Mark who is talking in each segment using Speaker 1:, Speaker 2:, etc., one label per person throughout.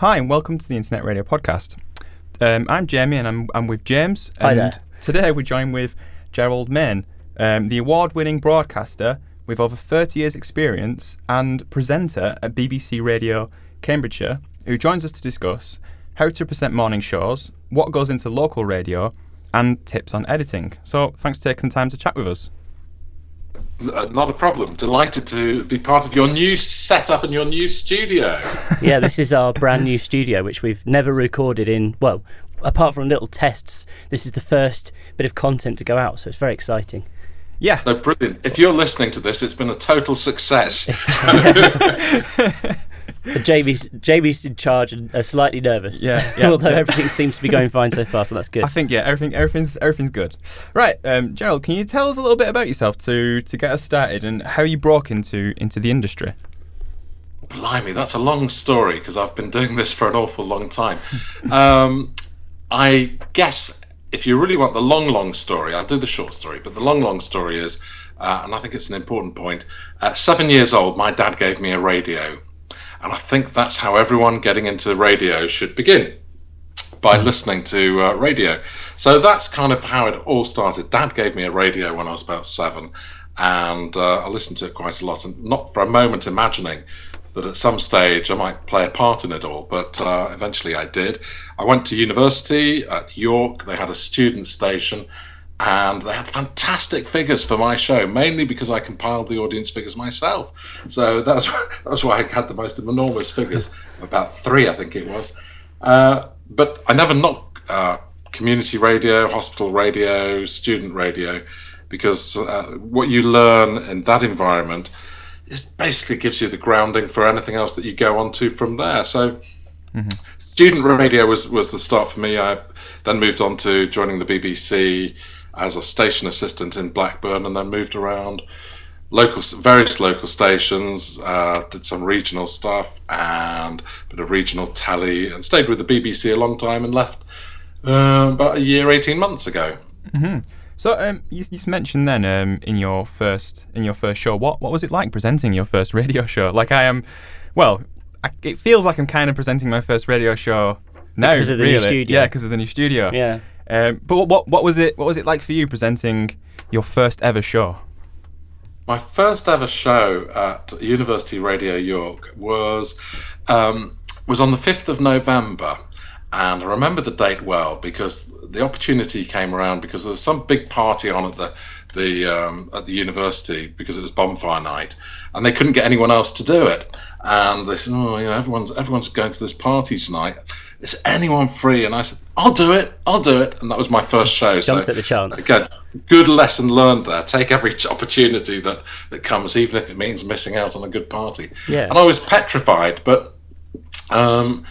Speaker 1: Hi, and welcome to the Internet Radio Podcast. Um, I'm Jamie, and I'm, I'm with James.
Speaker 2: Hi
Speaker 1: and
Speaker 2: there.
Speaker 1: Today we're joined with Gerald Main, um, the award-winning broadcaster with over 30 years' experience and presenter at BBC Radio Cambridgeshire, who joins us to discuss how to present morning shows, what goes into local radio, and tips on editing. So, thanks for taking the time to chat with us.
Speaker 3: Uh, not a problem. Delighted to be part of your new setup and your new studio.
Speaker 2: yeah, this is our brand new studio, which we've never recorded in. Well, apart from little tests, this is the first bit of content to go out, so it's very exciting.
Speaker 1: Yeah.
Speaker 3: So brilliant. If you're listening to this, it's been a total success.
Speaker 2: JB's, JB's in charge and uh, slightly nervous.
Speaker 1: Yeah, yeah,
Speaker 2: Although
Speaker 1: yeah.
Speaker 2: everything seems to be going fine so far, so that's good.
Speaker 1: I think yeah, everything everything's everything's good. Right, um, Gerald, can you tell us a little bit about yourself to to get us started and how you broke into into the industry?
Speaker 3: Blimey, that's a long story because I've been doing this for an awful long time. Um, I guess if you really want the long, long story, I'll do the short story, but the long, long story is, uh, and I think it's an important point. At seven years old, my dad gave me a radio. And I think that's how everyone getting into radio should begin by listening to uh, radio. So that's kind of how it all started. Dad gave me a radio when I was about seven, and uh, I listened to it quite a lot, and not for a moment imagining that at some stage I might play a part in it all, but uh, eventually I did. I went to university at York, they had a student station. And they had fantastic figures for my show, mainly because I compiled the audience figures myself. So that's that was why I had the most enormous figures, about three, I think it was. Uh, but I never knocked uh, community radio, hospital radio, student radio, because uh, what you learn in that environment is basically gives you the grounding for anything else that you go on to from there. So student radio was, was the start for me. I then moved on to joining the BBC as a station assistant in Blackburn, and then moved around local various local stations. Uh, did some regional stuff and a bit of regional tally, and stayed with the BBC a long time, and left uh, about a year, eighteen months ago.
Speaker 1: So um, you, you mentioned then um, in your first in your first show, what what was it like presenting your first radio show? Like I am, well, I, it feels like I'm kind of presenting my first radio show now.
Speaker 2: Because of the new
Speaker 1: really.
Speaker 2: studio.
Speaker 1: Yeah, because of the new studio.
Speaker 2: yeah.
Speaker 1: Um, but what, what what was it? What was it like for you presenting your first ever show?
Speaker 3: My first ever show at University Radio York was um, was on the fifth of November, and I remember the date well because the opportunity came around because there was some big party on at the the um, at the university because it was bonfire night, and they couldn't get anyone else to do it. And they said, "Oh, you know, everyone's everyone's going to this party tonight. Is anyone free?" And I said, "I'll do it. I'll do it." And that was my first show.
Speaker 2: Jumped
Speaker 3: so
Speaker 2: at the chance.
Speaker 3: Again, good lesson learned there. Take every opportunity that, that comes, even if it means missing out on a good party.
Speaker 2: Yeah.
Speaker 3: And I was petrified, but um,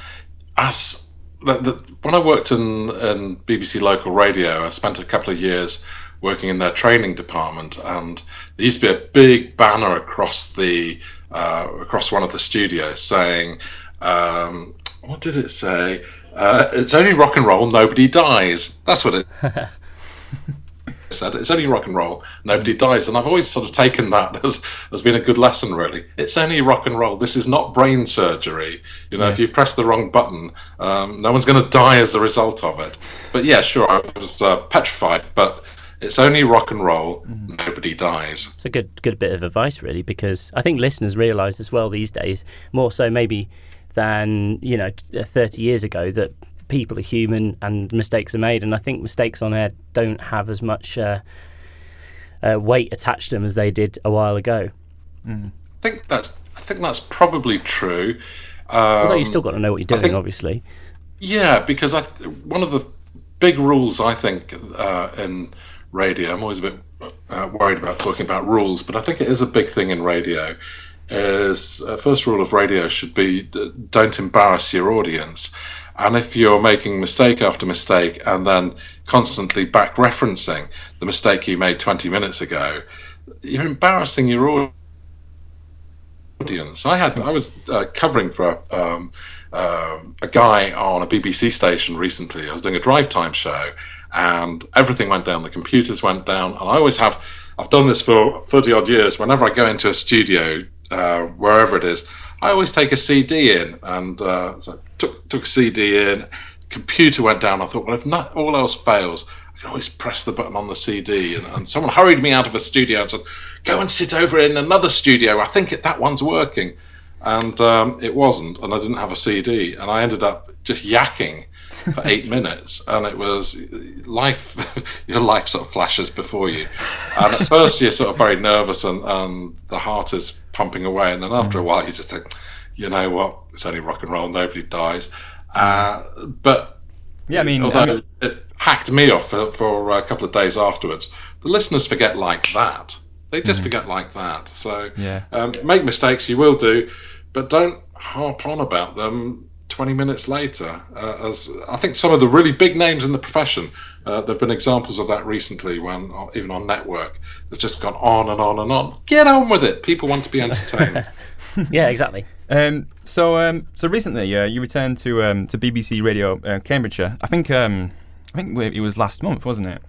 Speaker 3: as the, the, when I worked in, in BBC local radio, I spent a couple of years working in their training department, and there used to be a big banner across the uh, across one of the studios saying, um, "What did it say?" Uh, it's only rock and roll, nobody dies. That's what it said. It's only rock and roll, nobody dies. And I've always sort of taken that as as being a good lesson, really. It's only rock and roll. This is not brain surgery. You know, if you press the wrong button, um, no one's going to die as a result of it. But yeah, sure, I was uh, petrified, but it's only rock and roll, nobody dies.
Speaker 2: It's a good good bit of advice, really, because I think listeners realise as well these days, more so maybe than you know 30 years ago, that people are human and mistakes are made, and I think mistakes on air don't have as much uh, uh, weight attached to them as they did a while ago.
Speaker 3: I think that's I think that's probably true. Um,
Speaker 2: Although you still got to know what you're doing,
Speaker 3: think-
Speaker 2: obviously.
Speaker 3: Yeah, because I one of the big rules I think uh, in radio, I'm always a bit uh, worried about talking about rules, but I think it is a big thing in radio. Is uh, first rule of radio should be uh, don't embarrass your audience, and if you're making mistake after mistake and then constantly back referencing the mistake you made 20 minutes ago, you're embarrassing your audience. I had I was uh, covering for um, um, a guy on a BBC station recently. I was doing a drive time show, and everything went down. The computers went down, and I always have. I've done this for thirty odd years. Whenever I go into a studio, uh, wherever it is, I always take a CD in, and uh, so took took a CD in. Computer went down. I thought, well, if not all else fails, I can always press the button on the CD. And, and someone hurried me out of a studio and said, "Go and sit over in another studio. I think it, that one's working." And um, it wasn't, and I didn't have a CD, and I ended up just yakking for eight minutes, and it was life. your life sort of flashes before you, and at first you're sort of very nervous, and, and the heart is pumping away, and then after a while you just think, you know what, it's only rock and roll, nobody dies. Uh, but
Speaker 1: Yeah, I mean,
Speaker 3: although
Speaker 1: I mean-
Speaker 3: it hacked me off for, for a couple of days afterwards, the listeners forget like that. They just forget like that. So
Speaker 1: Yeah.
Speaker 3: um, make mistakes, you will do, but don't harp on about them 20 minutes later. Uh, as I think some of the really big names in the profession, uh, there have been examples of that recently when, uh, even on network, they've just gone on and on and on. Get on with it. People want to be entertained.
Speaker 2: yeah, exactly.
Speaker 1: Um, so, um, so recently, uh, you returned to um, to BBC Radio uh, Cambridgeshire. I think, um, I think it was last month, wasn't it?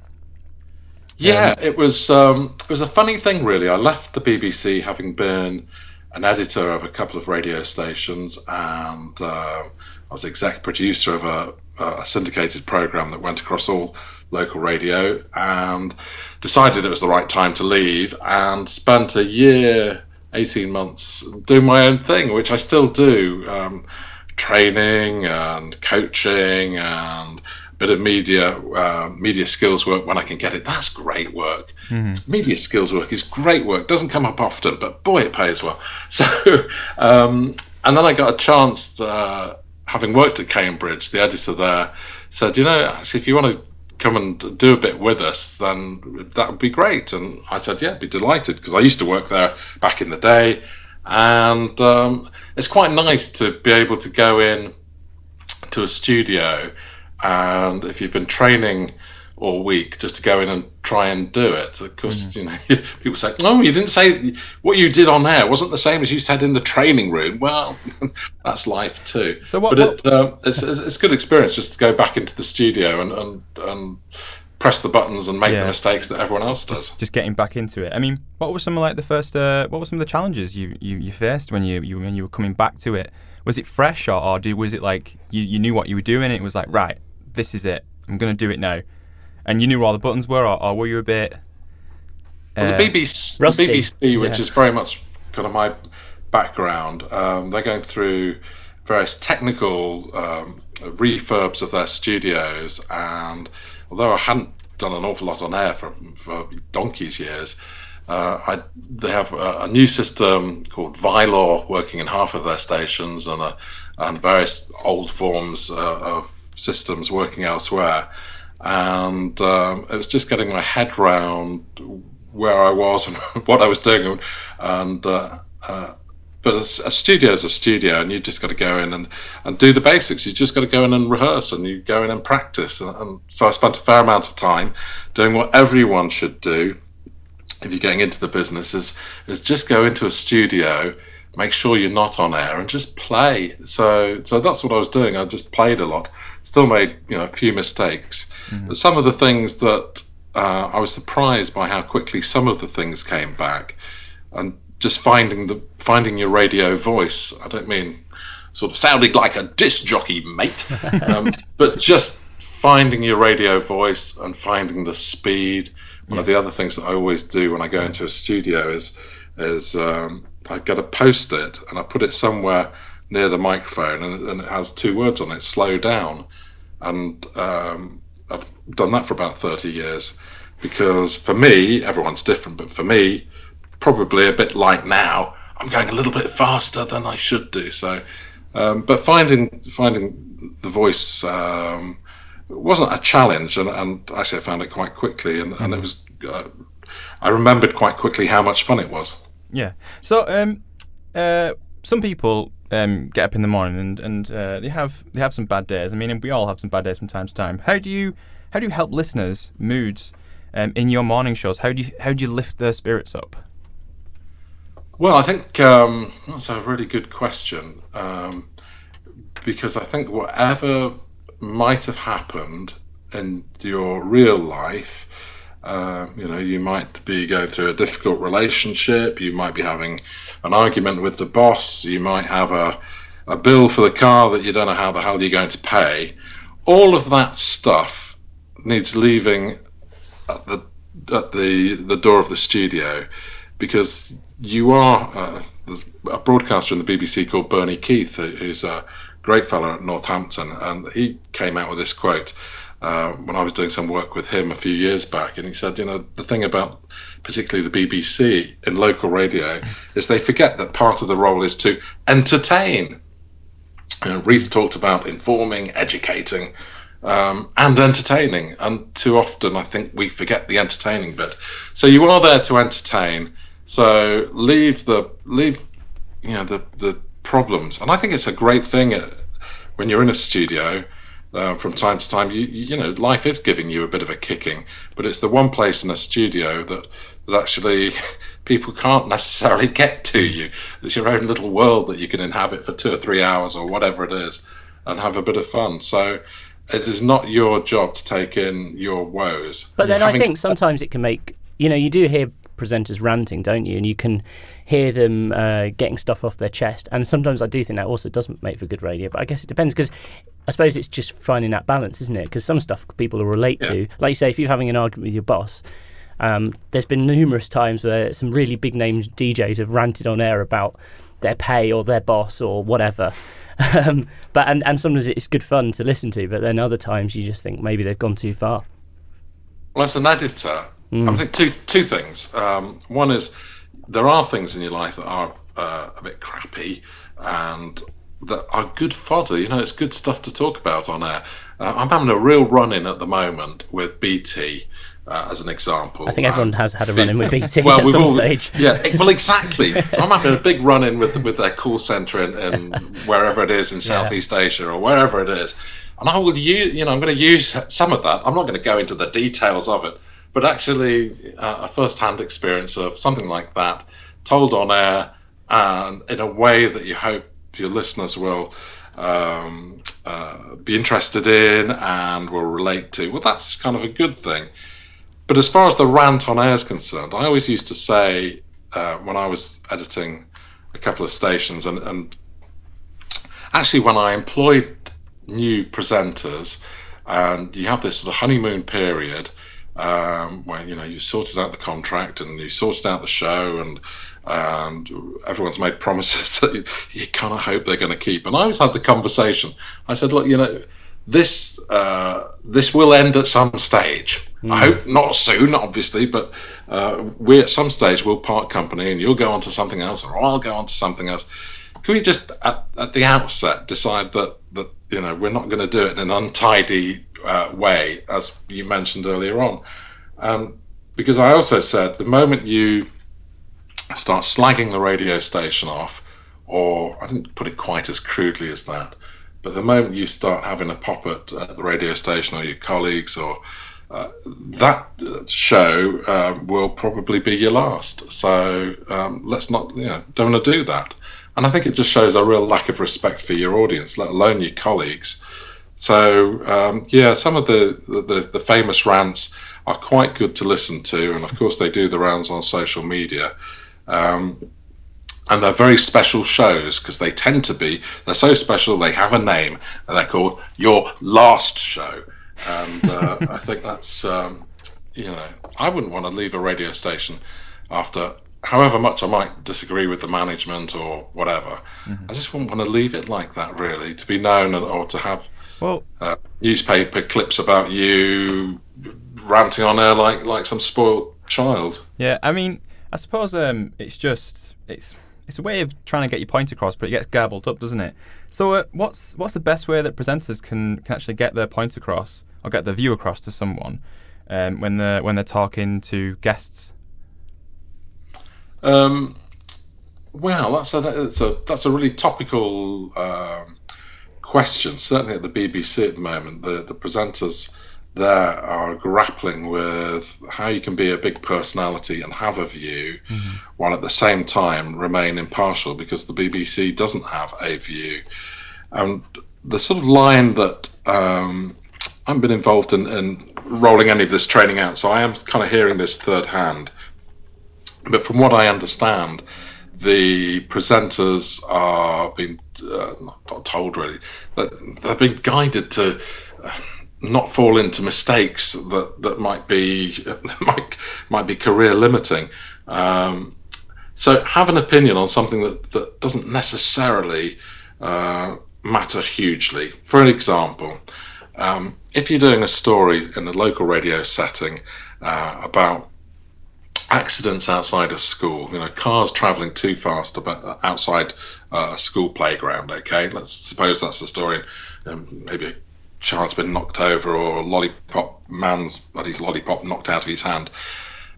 Speaker 3: Yeah, it was. Um, it was a funny thing, really. I left the BBC having been an editor of a couple of radio stations, and uh, I was exec producer of a, a syndicated program that went across all local radio, and decided it was the right time to leave, and spent a year, eighteen months doing my own thing, which I still do. Um, training and coaching and bit of media uh, media skills work when I can get it. That's great work. Media skills work is great work. Doesn't come up often, but boy, it pays well. So, um, and then I got a chance, uh, having worked at Cambridge, the editor there said, you know, actually, if you want to come and do a bit with us, then that would be great. And I said, yeah, I'd be delighted because I used to work there back in the day. And um, it's quite nice to be able to go in to a studio and if you've been training all week just to go in and try and do it of course you know people say no you didn't say what you did on air wasn't the same as you said in the training room well that's life too
Speaker 1: So what-
Speaker 3: but it, uh, it's, it's good experience just to go back into the studio and and, and press the buttons and make
Speaker 1: Yeah.
Speaker 3: the mistakes that everyone else does
Speaker 1: Just getting back into it. I mean, what were some of like the first? Uh, what were some of the challenges you, you, you faced when you, you when you were coming back to it? Was it fresh or, or did, was it like you, you knew what you were doing? And it was like right, this is it. I'm gonna do it now. And you knew where all the buttons were, or, or were you a bit?
Speaker 3: Well,
Speaker 1: uh,
Speaker 3: the BBC, the BBC, which
Speaker 1: Yeah.
Speaker 3: is very much kind of my background, um, they're going through various technical um, refurbs of their studios. And although I hadn't done an awful lot on air for, for donkey's years, uh, I, they have a, a new system called ViLoR working in half of their stations and, a, and various old forms uh, of systems working elsewhere. And um, it was just getting my head round where I was and what I was doing, and uh, uh, but a, a studio is a studio, and you just got to go in and, and do the basics. You just got to go in and rehearse, and you go in and practice. And, and so I spent a fair amount of time doing what everyone should do if you're getting into the business is is just go into a studio, make sure you're not on air, and just play. So so that's what I was doing. I just played a lot. Still made you know a few mistakes. But some of the things that uh, I was surprised by how quickly some of the things came back, and just finding the finding your radio voice. I don't mean sort of sounding like a disc jockey, mate, um, but just finding your radio voice and finding the speed. One of the other things that I always do when I go into a studio is is um, I get a post it and I put it somewhere near the microphone and, and it has two words on it: slow down. And um, I've done that for about thirty years because for me, everyone's different, but for me, probably a bit like now, I'm going a little bit faster than I should do. So, um, but finding finding the voice um, wasn't a challenge, and, and actually I found it quite quickly, and, and it was. Uh, I remembered quite quickly how much fun it was.
Speaker 1: Yeah. So, um, uh, some people um, get up in the morning and and uh, they have they have some bad days. I mean, we all have some bad days from time to time. How do you how do you help listeners' moods um, in your morning shows? How do you how do you lift their spirits up?
Speaker 3: Well, I think um, that's a really good question um, because I think whatever might have happened in your real life, uh, you know, you might be going through a difficult relationship, you might be having an argument with the boss, you might have a, a bill for the car that you don't know how the hell you're going to pay. All of that stuff needs leaving at the at the the door of the studio because you are uh, a broadcaster in the BBC called Bernie Keith who's a great fellow at Northampton and he came out with this quote uh, when I was doing some work with him a few years back, and he said, you know, the thing about particularly the BBC in local radio is they forget that part of the role is to entertain. You know, Reith talked about informing, educating, um, and entertaining, and too often I think we forget the entertaining bit. So you are there to entertain. So leave the leave, you know, the the problems, and I think it's a great thing uh, when you're in a studio uh, from time to time. You, you know, life is giving you a bit of a kicking, but it's the one place in a studio that that actually people can't necessarily get to you. It's your own little world that you can inhabit for two or three hours or whatever it is, and have a bit of fun. So. It is not your job to take in your woes.
Speaker 2: But then I think sometimes it can make you know you do hear presenters ranting, don't you? And you can hear them uh, getting stuff off their chest. And sometimes I do think that also doesn't make for good radio. But I guess it depends because I suppose it's just finding that balance, isn't it? Because some stuff people will relate yeah. to. Like you say, if you're having an argument with your boss, um, there's been numerous times where some really big name DJs have ranted on air about their pay or their boss or whatever. Um, but and, and sometimes it's good fun to listen to, but then other times you just think maybe they've gone too far.
Speaker 3: Well, as an editor, mm. I think two two things. Um, one is there are things in your life that are uh, a bit crappy and that are good fodder. You know, it's good stuff to talk about on air. Uh, I'm having a real run in at the moment with BT. Uh, as an example,
Speaker 2: I think everyone has had a run in with BT well, at some all, stage.
Speaker 3: Yeah, well, exactly. so I'm having a big run in with with their call centre in, in wherever it is in Southeast yeah. Asia or wherever it is, and I will use, you know, I'm going to use some of that. I'm not going to go into the details of it, but actually uh, a first-hand experience of something like that told on air and in a way that you hope your listeners will um, uh, be interested in and will relate to. Well, that's kind of a good thing. But as far as the rant on air is concerned, I always used to say uh, when I was editing a couple of stations, and, and actually when I employed new presenters, and you have this sort of honeymoon period um, where you know you sorted out the contract and you sorted out the show and and everyone's made promises that you, you kind of hope they're going to keep. And I always had the conversation. I said, look, you know, this uh, this will end at some stage. Mm. I hope not soon, obviously, but uh, we at some stage will part company, and you'll go on to something else, or I'll go on to something else. Can we just at, at the outset decide that that you know we're not going to do it in an untidy uh, way, as you mentioned earlier on. Um, because I also said the moment you start slagging the radio station off, or I didn't put it quite as crudely as that, but the moment you start having a pop at, at the radio station or your colleagues or uh, that show um, will probably be your last. So um, let's not, you know, don't want to do that. And I think it just shows a real lack of respect for your audience, let alone your colleagues. So um, yeah, some of the, the, the famous rants are quite good to listen to, and of course they do the rounds on social media. Um, and they're very special shows because they tend to be they're so special they have a name and they're called your last show and uh, i think that's um, you know i wouldn't want to leave a radio station after however much I might disagree with the management or whatever, mm-hmm. I just wouldn't want to leave it like that, really, to be known or to have well, uh, newspaper clips about you ranting on air like, like some spoiled child.
Speaker 1: Yeah, I mean, I suppose um, it's just it's it's a way of trying to get your point across, but it gets garbled up, doesn't it? So, uh, what's what's the best way that presenters can, can actually get their point across or get their view across to someone um, when they're when they're talking to guests?
Speaker 3: Um, well, that's a, that's a that's a really topical um, question. Certainly at the BBC at the moment, the the presenters there are grappling with how you can be a big personality and have a view, mm-hmm. while at the same time remain impartial because the BBC doesn't have a view. And the sort of line that um, I haven't been involved in, in rolling any of this training out, so I am kind of hearing this third hand but from what I understand, the presenters are being uh, not told really, that they're being guided to uh, not fall into mistakes that that might be might might be career limiting. Um, so have an opinion on something that that doesn't necessarily uh, matter hugely. For an example, um, if you're doing a story in a local radio setting uh, about accidents outside a school, you know, cars travelling too fast about outside uh, a school playground. Okay, let's suppose that's the story. Um, maybe a child's been knocked over, or a lollipop man's lollipop knocked out of his hand.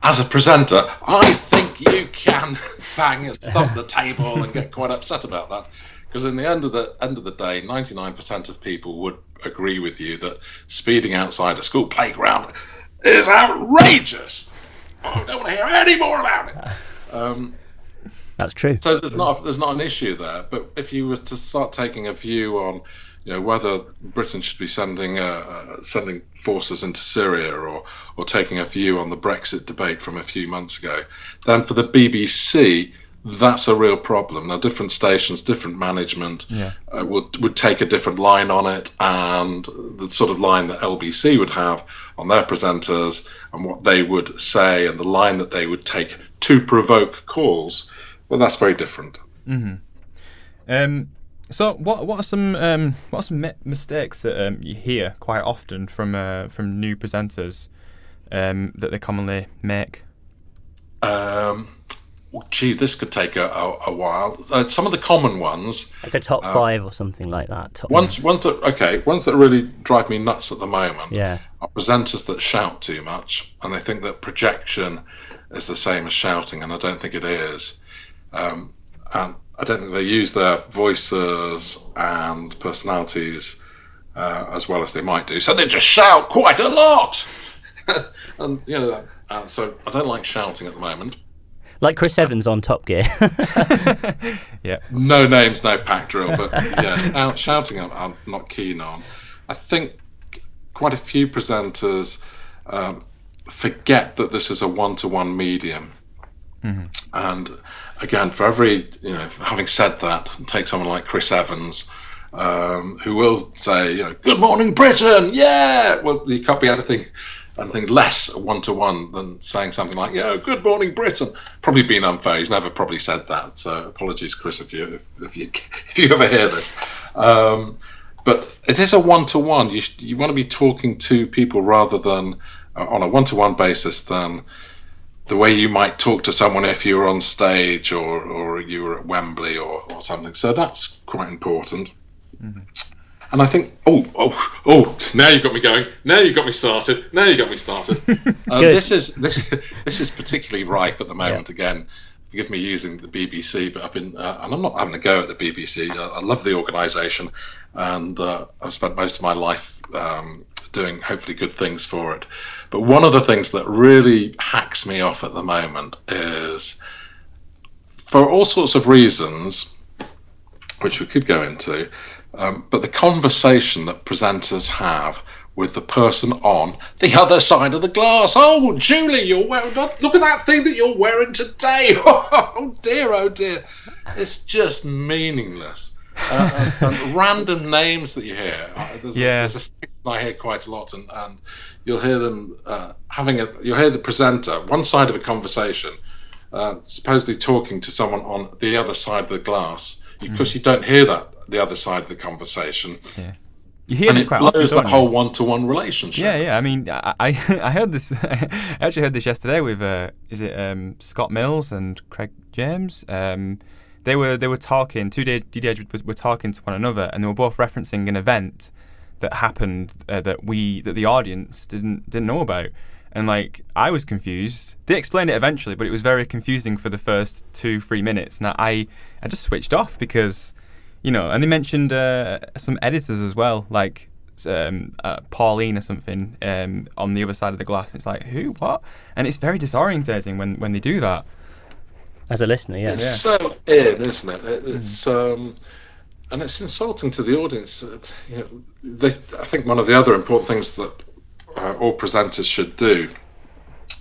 Speaker 3: As a presenter, I think you can bang and stomp the table and get quite upset about that, because in the end of the end of the day, 99% of people would agree with you that speeding outside a school playground is outrageous. I don't want to hear any more about it. Um,
Speaker 2: That's true.
Speaker 3: so there's not there's not an issue there. But if you were to start taking a view on, you know, whether Britain should be sending uh, uh, sending forces into Syria or or taking a view on the Brexit debate from a few months ago, then for the BBC. That's a real problem. Now, different stations, different management
Speaker 1: Yeah.
Speaker 3: uh, would would take a different line on it, and the sort of line that LBC would have on their presenters, and what they would say, and the line that they would take to provoke calls. Well, that's very different.
Speaker 1: Um, so what what are some um, what are some mistakes that um, you hear quite often from uh, from new presenters um, that they commonly make?
Speaker 3: Um, well, gee, this could take a, a, a while. Uh, some of the common ones,
Speaker 2: Like a top five or something like that. Top
Speaker 3: ones ones that okay, ones that really drive me nuts at the moment.
Speaker 2: Yeah.
Speaker 3: are presenters that shout too much, and they think that projection is the same as shouting, and I don't think it is. Um, and I don't think they use their voices and personalities uh, as well as they might do. So they just shout quite a lot, and you know. Uh, so I don't like shouting at the moment.
Speaker 2: Like Chris Evans on Top Gear.
Speaker 1: Yeah.
Speaker 3: No names, no pack drill, but yeah, out, shouting I'm, I'm not keen on. I think quite a few presenters um, forget that this is a one-to-one medium, and again, for every you know, having said that, take someone like Chris Evans. Um, who will say, you know, "Good morning, Britain"? Yeah. Well, you can't be anything, anything less one to one than saying something like, "Yeah, good morning, Britain." Probably being unfair. He's never probably said that. So apologies, Chris, if you if, if you if you ever hear this. Um, but it is a one to one. You you want to be talking to people rather than uh, on a one to one basis than the way you might talk to someone if you were on stage or, or you were at Wembley or, or something. So that's quite important. And I think, oh, oh, oh! Now you've got me going. Now you've got me started. Now you've got me started. um, this is this this is particularly rife at the moment. Again, forgive me using the BBC, but I've been uh, and I'm not having a go at the BBC. I, I love the organisation, and uh, I've spent most of my life um, doing hopefully good things for it. But one of the things that really hacks me off at the moment is, for all sorts of reasons, which we could go into, um, but the conversation that presenters have with the person on the other side of the glass. Oh, Julie, you're wearing. Look at that thing that you're wearing today. Oh dear, oh dear. It's just meaningless. Uh, and, and random names that you hear. Uh, There's,
Speaker 1: Yeah.
Speaker 3: a, there's a section I hear quite a lot, and, and you'll hear them uh, having a. You'll hear the presenter one side of a conversation, uh, supposedly talking to someone on the other side of the glass, because you don't hear that the other side of the conversation, Yeah.
Speaker 1: You hear
Speaker 3: and
Speaker 1: this
Speaker 3: it
Speaker 1: quite often,
Speaker 3: blows
Speaker 1: don't
Speaker 3: that whole one-to-one relationship.
Speaker 1: Yeah, yeah. I mean, I I, heard this. I actually heard this yesterday with uh, is it um, Scott Mills and Craig James. Um, they were they were talking. Two DJs were, were talking to one another, and they were both referencing an event that happened uh, that we that the audience didn't didn't know about. And like I was confused. They explained it eventually, but it was very confusing for the first two three minutes. And I I just switched off because you know, and they mentioned uh, some editors as well, like um, uh, Pauline or something um, on the other side of the glass. It's like who, what, and it's very disorientating when when they do that.
Speaker 2: As a listener, yeah.
Speaker 3: It's so in, isn't it? It- It's um, and it's insulting to the audience. Uh, You know, they, I think one of the other important things that uh, all presenters should do,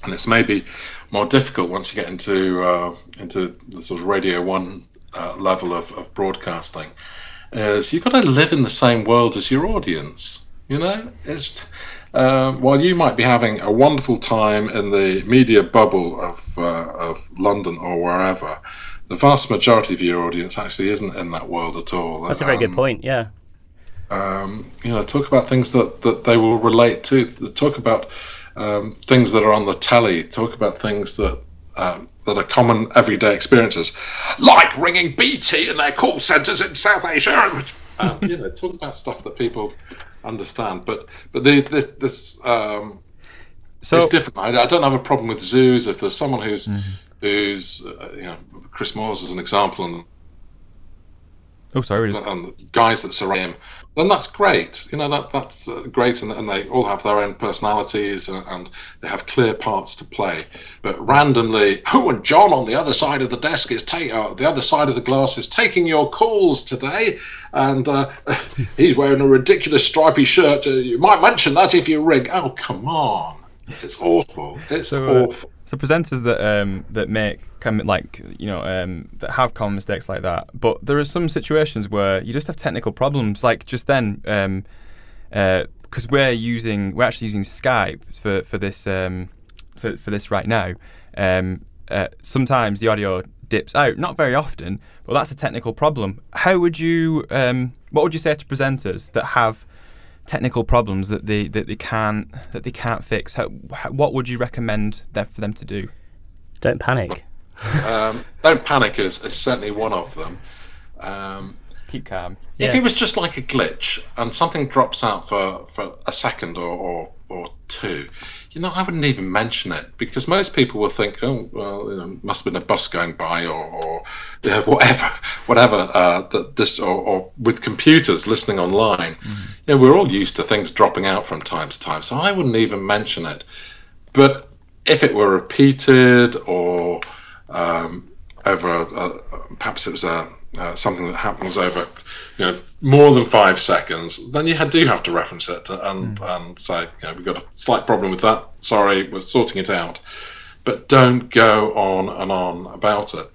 Speaker 3: and it's maybe more difficult once you get into uh, into the sort of Radio One uh, level of, of broadcasting is you've got to live in the same world as your audience. You know, it's uh, while you might be having a wonderful time in the media bubble of uh, of London or wherever, the vast majority of your audience actually isn't in that world at all.
Speaker 2: That's a very good point. Yeah.
Speaker 3: Um, you know, talk about things that, that they will relate to. Talk about um, things that are on the telly. Talk about things that um, that are common everyday experiences, like ringing BT in their call centres in South Asia. Um, you know, talk about stuff that people understand. But but the, this this um, so, it's different. I, I, don't have a problem with zoos. If there's someone who's mm-hmm. who's uh, you know Chris Moyles as an example, and
Speaker 1: oh sorry,
Speaker 3: and the guys that surround him then that's great. You know that that's uh, great, and, and, they all have their own personalities and, and, they have clear parts to play. But randomly, oh, and John on the other side of the desk is taking uh, the other side of the glass is taking your calls today, and uh, he's wearing a ridiculous stripy shirt. Uh, you might mention that if you ring. Oh, come on, it's awful. It's so, uh, awful.
Speaker 1: So presenters that um, that make like you know um, that have common mistakes like that, but there are some situations where you just have technical problems. Like just then, because um, uh, we're using we're actually using Skype for for this um, for for this right now. Um, uh, sometimes the audio dips out, not very often, but that's a technical problem. How would you um, what would you say to presenters that have technical problems that they that they can't that they can't fix? How, what would you recommend that for them to do?
Speaker 2: Don't panic.
Speaker 3: um, don't panic is, is certainly one of them. Um,
Speaker 1: Keep calm.
Speaker 3: If yeah. it was just like a glitch and something drops out for, for a second or, or, or two, you know, I wouldn't even mention it because most people will think, oh, well, you know, must have been a bus going by or, or whatever, whatever. Uh, that this or, or, with computers listening online, mm-hmm. you know, we're all used to things dropping out from time to time, so I wouldn't even mention it. But if it were repeated or um, over, a, a, perhaps it was a uh, something that happens over you know more than five seconds, then you do have to reference it and mm. and say you know we've got a slight problem with that. Sorry, we're sorting it out. But don't go on and on about it.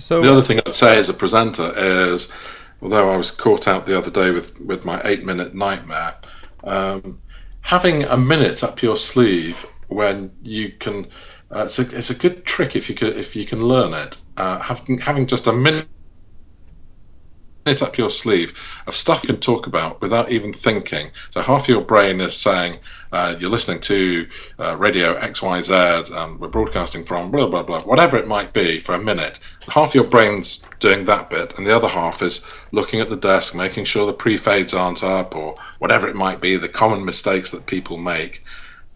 Speaker 3: So the other thing I'd say as a presenter is, although I was caught out the other day with with my eight minute nightmare, um, having a minute up your sleeve when you can. Uh, it's, a, it's a good trick if you could, if you can learn it. Uh, having having just a minute it up your sleeve of stuff you can talk about without even thinking. So half your brain is saying uh, you're listening to uh, radio XYZ, and we're broadcasting from blah blah blah, whatever it might be for a minute. Half your brain's doing that bit, and the other half is looking at the desk, making sure the pre-fades aren't up, or whatever it might be, the common mistakes that people make.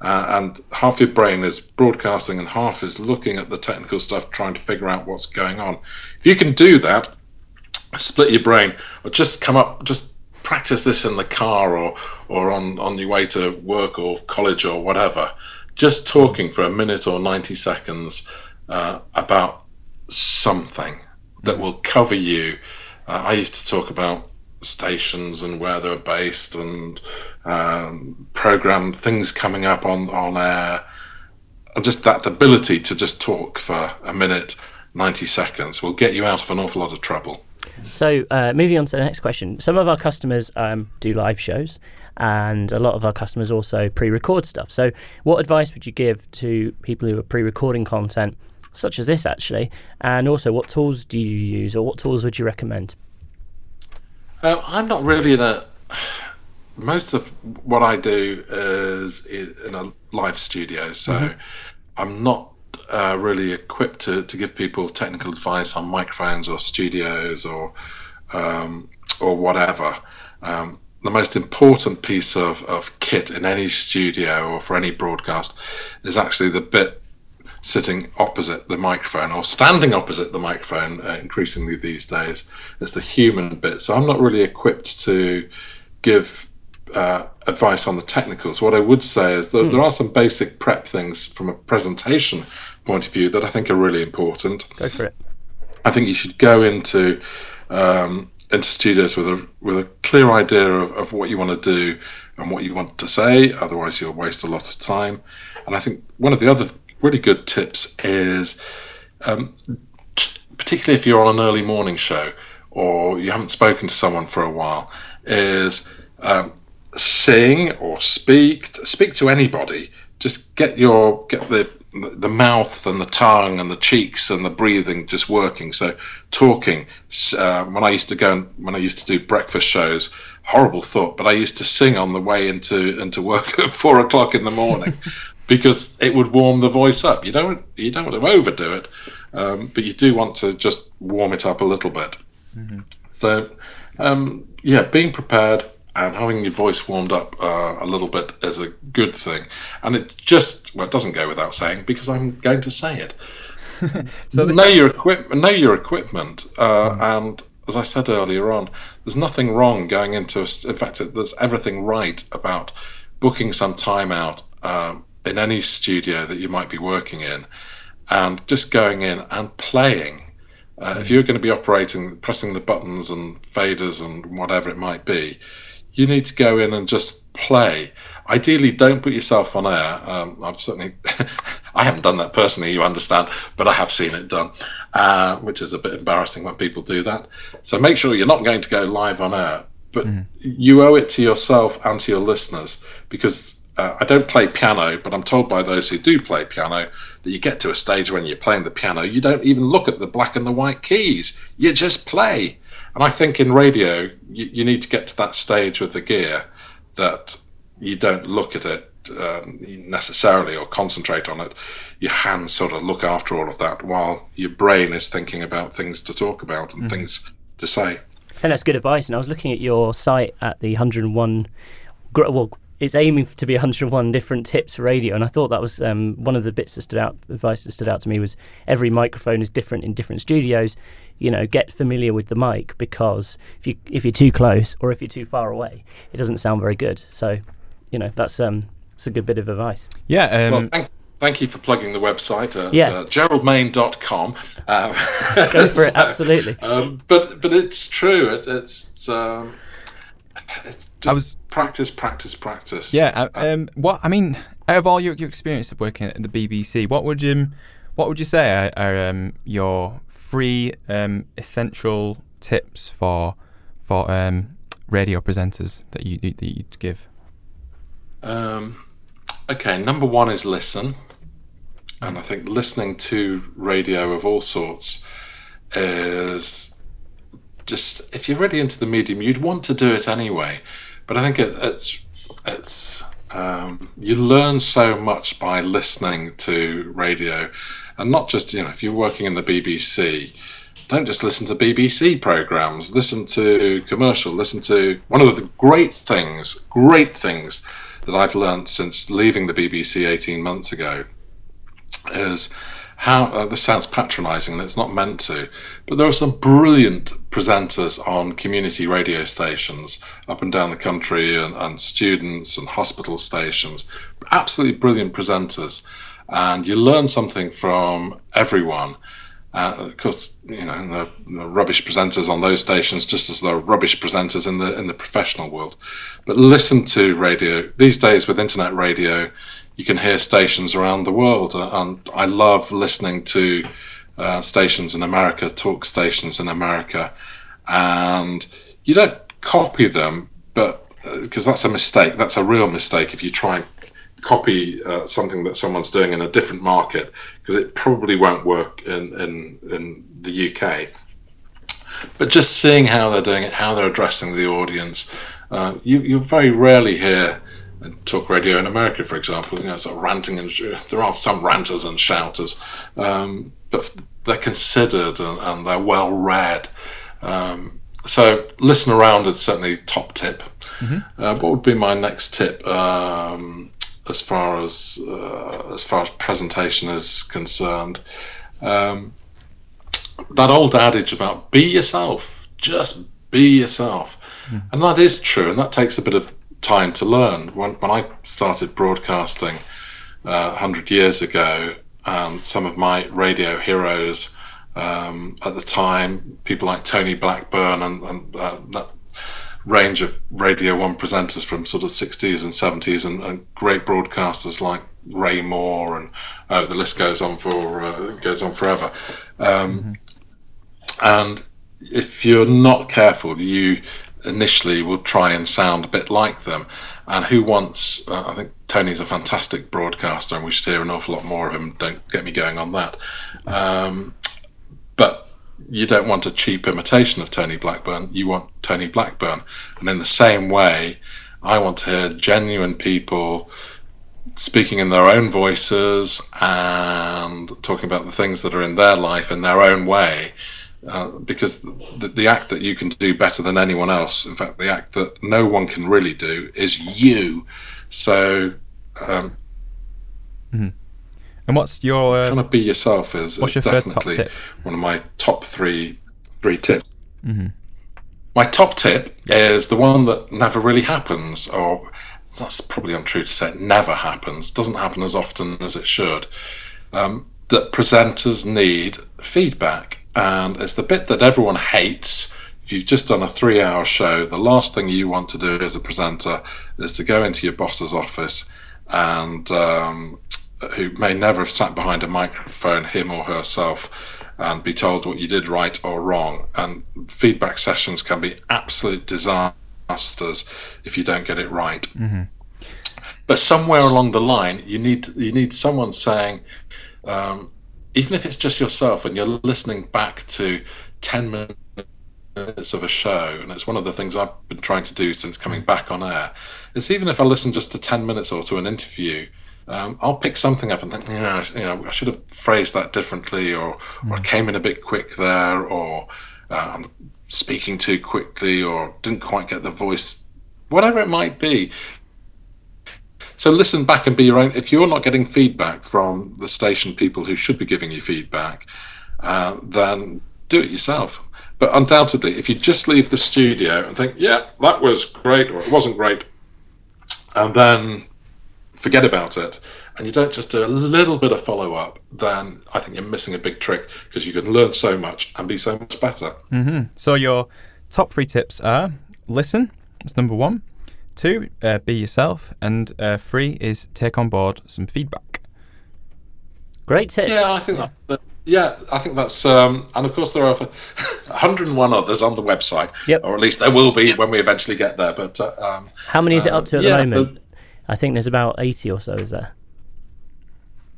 Speaker 3: Uh, and half your brain is broadcasting, and half is looking at the technical stuff, trying to figure out what's going on. If you can do that, split your brain, or just come up, just practice this in the car or or on on your way to work or college or whatever. Just talking for a minute or ninety seconds uh, about something that will cover you. Uh, I used to talk about stations and where they're based and um, program things coming up on on air, and just that ability to just talk for a minute, ninety seconds will get you out of an awful lot of trouble.
Speaker 2: So, uh, moving on to the next question. Some of our customers um, do live shows, and a lot of our customers also pre record stuff. So, what advice would you give to people who are pre recording content, such as this actually? And also, what tools do you use, or what tools would you recommend?
Speaker 3: Uh, I'm not really in a. Most of what I do is in a live studio, so mm-hmm. I'm not uh, really equipped to, to give people technical advice on microphones or studios or um, or whatever. Um, the most important piece of, of kit in any studio or for any broadcast is actually the bit sitting opposite the microphone or standing opposite the microphone uh, increasingly these days. It's the human bit. So I'm not really equipped to give uh, advice on the technicals. What I would say is that mm. there are some basic prep things from a presentation point of view that I think are really important.
Speaker 2: Go for it.
Speaker 3: I think you should go into um, into studios with a with a clear idea of, of what you want to do and what you want to say. Otherwise, you'll waste a lot of time. And I think one of the other really good tips is, um, t- particularly if you're on an early morning show or you haven't spoken to someone for a while, is um, sing or speak. Speak to anybody. Just get your get the the mouth and the tongue and the cheeks and the breathing just working. So talking. Uh, when I used to go and when I used to do breakfast shows, horrible thought, but I used to sing on the way into into work at four o'clock in the morning because it would warm the voice up. You don't you don't want to overdo it, um, but you do want to just warm it up a little bit. Mm-hmm. So um, yeah, being prepared and having your voice warmed up uh, a little bit is a good thing. And it just well, it doesn't go without saying because I'm going to say it. so know your equipment. Know your equipment, uh, mm. and as I said earlier on, there's nothing wrong going into. A, in fact, there's everything right about booking some time out um, in any studio that you might be working in, and just going in and playing. Uh. If you're going to be operating, pressing the buttons and faders and whatever it might be, you need to go in and just play. Ideally, don't put yourself on air. Um, I've certainly, I haven't done that personally, you understand, but I have seen it done, uh, which is a bit embarrassing when people do that. So make sure you're not going to go live on air, but mm. you owe it to yourself and to your listeners because uh, I don't play piano, but I'm told by those who do play piano that you get to a stage when you're playing the piano, you don't even look at the black and the white keys, you just play and I think in radio, you, you need to get to that stage with the gear that you don't look at it um, necessarily or concentrate on it. Your hands sort of look after all of that while your brain is thinking about things to talk about and mm. things to say.
Speaker 2: Think that's good advice. And I was looking at your site at the 101. Well, it's aiming to be 101 different tips for radio, and I thought that was um, one of the bits that stood out. Advice that stood out to me was every microphone is different in different studios. You know, get familiar with the mic because if you if you're too close or if you're too far away, it doesn't sound very good. So, you know, that's um, that's a good bit of advice.
Speaker 1: Yeah. Um,
Speaker 3: well, thank, thank, you for plugging the website at yeah. uh, geraldmain.com.
Speaker 2: Uh, Go for it, so, absolutely.
Speaker 3: Um, but but it's true. It, it's um, it's just I was practice, practice, practice.
Speaker 1: Yeah. Uh, um, what I mean, out of all your, your experience of working at the BBC, what would you what would you say are, are um, your three um, essential tips for for um, radio presenters that you that you'd give?
Speaker 3: Um, okay, number one is listen, and I think listening to radio of all sorts is just if you're really into the medium, you'd want to do it anyway. But I think it, it's it's um, you learn so much by listening to radio, and not just you know if you're working in the BBC, don't just listen to BBC programs. Listen to commercial. Listen to one of the great things, great things that I've learned since leaving the BBC 18 months ago is how uh, this sounds patronizing and it's not meant to, but there are some brilliant presenters on community radio stations up and down the country and, and students and hospital stations. Absolutely brilliant presenters. And you learn something from everyone. Uh, of course, you know the, the, rubbish presenters on those stations, just as are rubbish presenters in the in the professional world. But listen to radio these days with internet radio you can hear stations around the world. Uh, and I love listening to uh, stations in America, talk stations in America, and you don't copy them, but because uh, that's a mistake. That's a real mistake if you try and copy uh, something that someone's doing in a different market, because it probably won't work in, in in the UK. But just seeing how they're doing it, how they're addressing the audience, uh, you you very rarely hear talk radio in America, for example, you know, sort of ranting and there are some ranters and shouters, um, but they're considered and, and they're well read. Um, so listen around is certainly top tip. Mm-hmm. Uh, what would be my next tip um, as far as uh, as far as presentation is concerned? Um, that old adage about be yourself, just be yourself, mm. and that is true, and that takes a bit of time to learn. When, when I started broadcasting uh, 100 years ago, um, some of my radio heroes um, at the time, people like Tony Blackburn and, and uh, that range of Radio One presenters from sort of 60s and 70s, and, and great broadcasters like Ray Moore, and oh, the list goes on for uh, goes on forever. Um, And if you're not careful, you initially will try and sound a bit like them. And who wants? Uh, I think Tony's a fantastic broadcaster, and we should hear an awful lot more of him. Don't get me going on that. Um, but you don't want a cheap imitation of Tony Blackburn. You want Tony Blackburn. And in the same way, I want to hear genuine people speaking in their own voices and talking about the things that are in their life in their own way. Uh, because the, the act that you can do better than anyone else, in fact, the act that no one can really do, is you. So, um,
Speaker 1: And what's your uh,
Speaker 3: trying to be yourself is, is definitely one of my top three three tips. My top tip is the one that never really happens, or that's probably untrue to say. It never happens. Doesn't happen as often as it should. Um, that presenters need feedback, and it's the bit that everyone hates. If you've just done a three-hour show, the last thing you want to do as a presenter is to go into your boss's office and um, who may never have sat behind a microphone, him or herself, and be told what you did right or wrong. And feedback sessions can be absolute disasters if you don't get it right. But somewhere along the line, you need you need someone saying, um, even if it's just yourself, and you're listening back to ten minutes of a show, and it's one of the things I've been trying to do since coming back on air. Is even if I listen just to ten minutes or to an interview, um, I'll pick something up and think, yeah, you know, I should have phrased that differently, or, or I came in a bit quick there, or uh, I'm speaking too quickly, or didn't quite get the voice, whatever it might be. So listen back and be your own. If you're not getting feedback from the station people who should be giving you feedback, uh, then do it yourself. But undoubtedly, if you just leave the studio and think, yeah, that was great, or it wasn't great, and then forget about it, and you don't just do a little bit of follow up, then I think you're missing a big trick because you can learn so much and be so much better.
Speaker 1: So your top three tips are listen. That's number one. Two, uh, be yourself, and uh, three is take on board some feedback.
Speaker 2: Great tip.
Speaker 3: Yeah, I think that. Yeah, I think that's, um, and of course there are 101 others on the website,
Speaker 2: Yep.
Speaker 3: or at least there will be when we eventually get there. But uh, um,
Speaker 2: How many is it up to at
Speaker 3: yeah,
Speaker 2: the moment? I think there's about 80 or so, is there?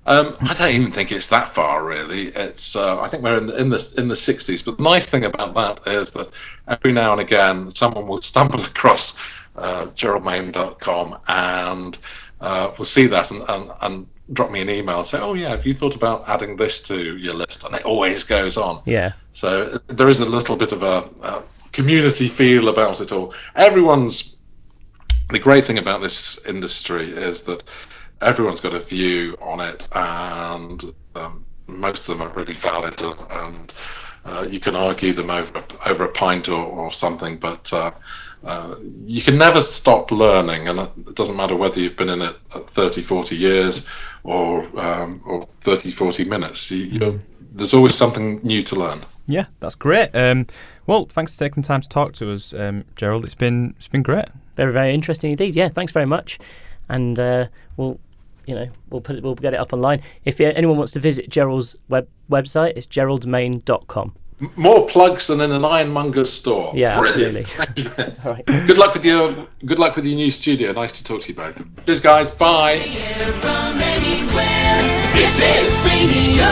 Speaker 3: Um, I don't even think it's that far, really. It's uh, I think we're in the, in the in the sixties. But the nice thing about that is that every now and again someone will stumble across uh, geraldmain.com and uh, will see that and, and, and drop me an email and say, "Oh yeah, have you thought about adding this to your list?" And it always goes on.
Speaker 2: Yeah.
Speaker 3: So there is a little bit of a, a community feel about it all. Everyone's the great thing about this industry is that everyone's got a view on it, and um, most of them are really valid, and, uh, you can argue them over over a pint or, or something, but. Uh, uh, you can never stop learning, and it doesn't matter whether you've been in it 30, 40 years or um, or 30, 40 minutes. You, you're, there's always something new to learn.
Speaker 1: Yeah, that's great. Um, well, thanks for taking the time to talk to us, um, Gerald. It's been it's been great.
Speaker 2: Very, very interesting indeed. Yeah, thanks very much. And uh, we'll, you know, we'll put it, we'll get it up online. If uh, anyone wants to visit Gerald's web website, it's geraldmain.com.
Speaker 3: M- More plugs than in an ironmonger's store.
Speaker 2: Yeah,
Speaker 3: Brilliant.
Speaker 2: absolutely. All right.
Speaker 3: Good luck with your good luck with your new studio. Nice to talk to you both. Cheers, guys. Bye.
Speaker 4: from anywhere. This is radio.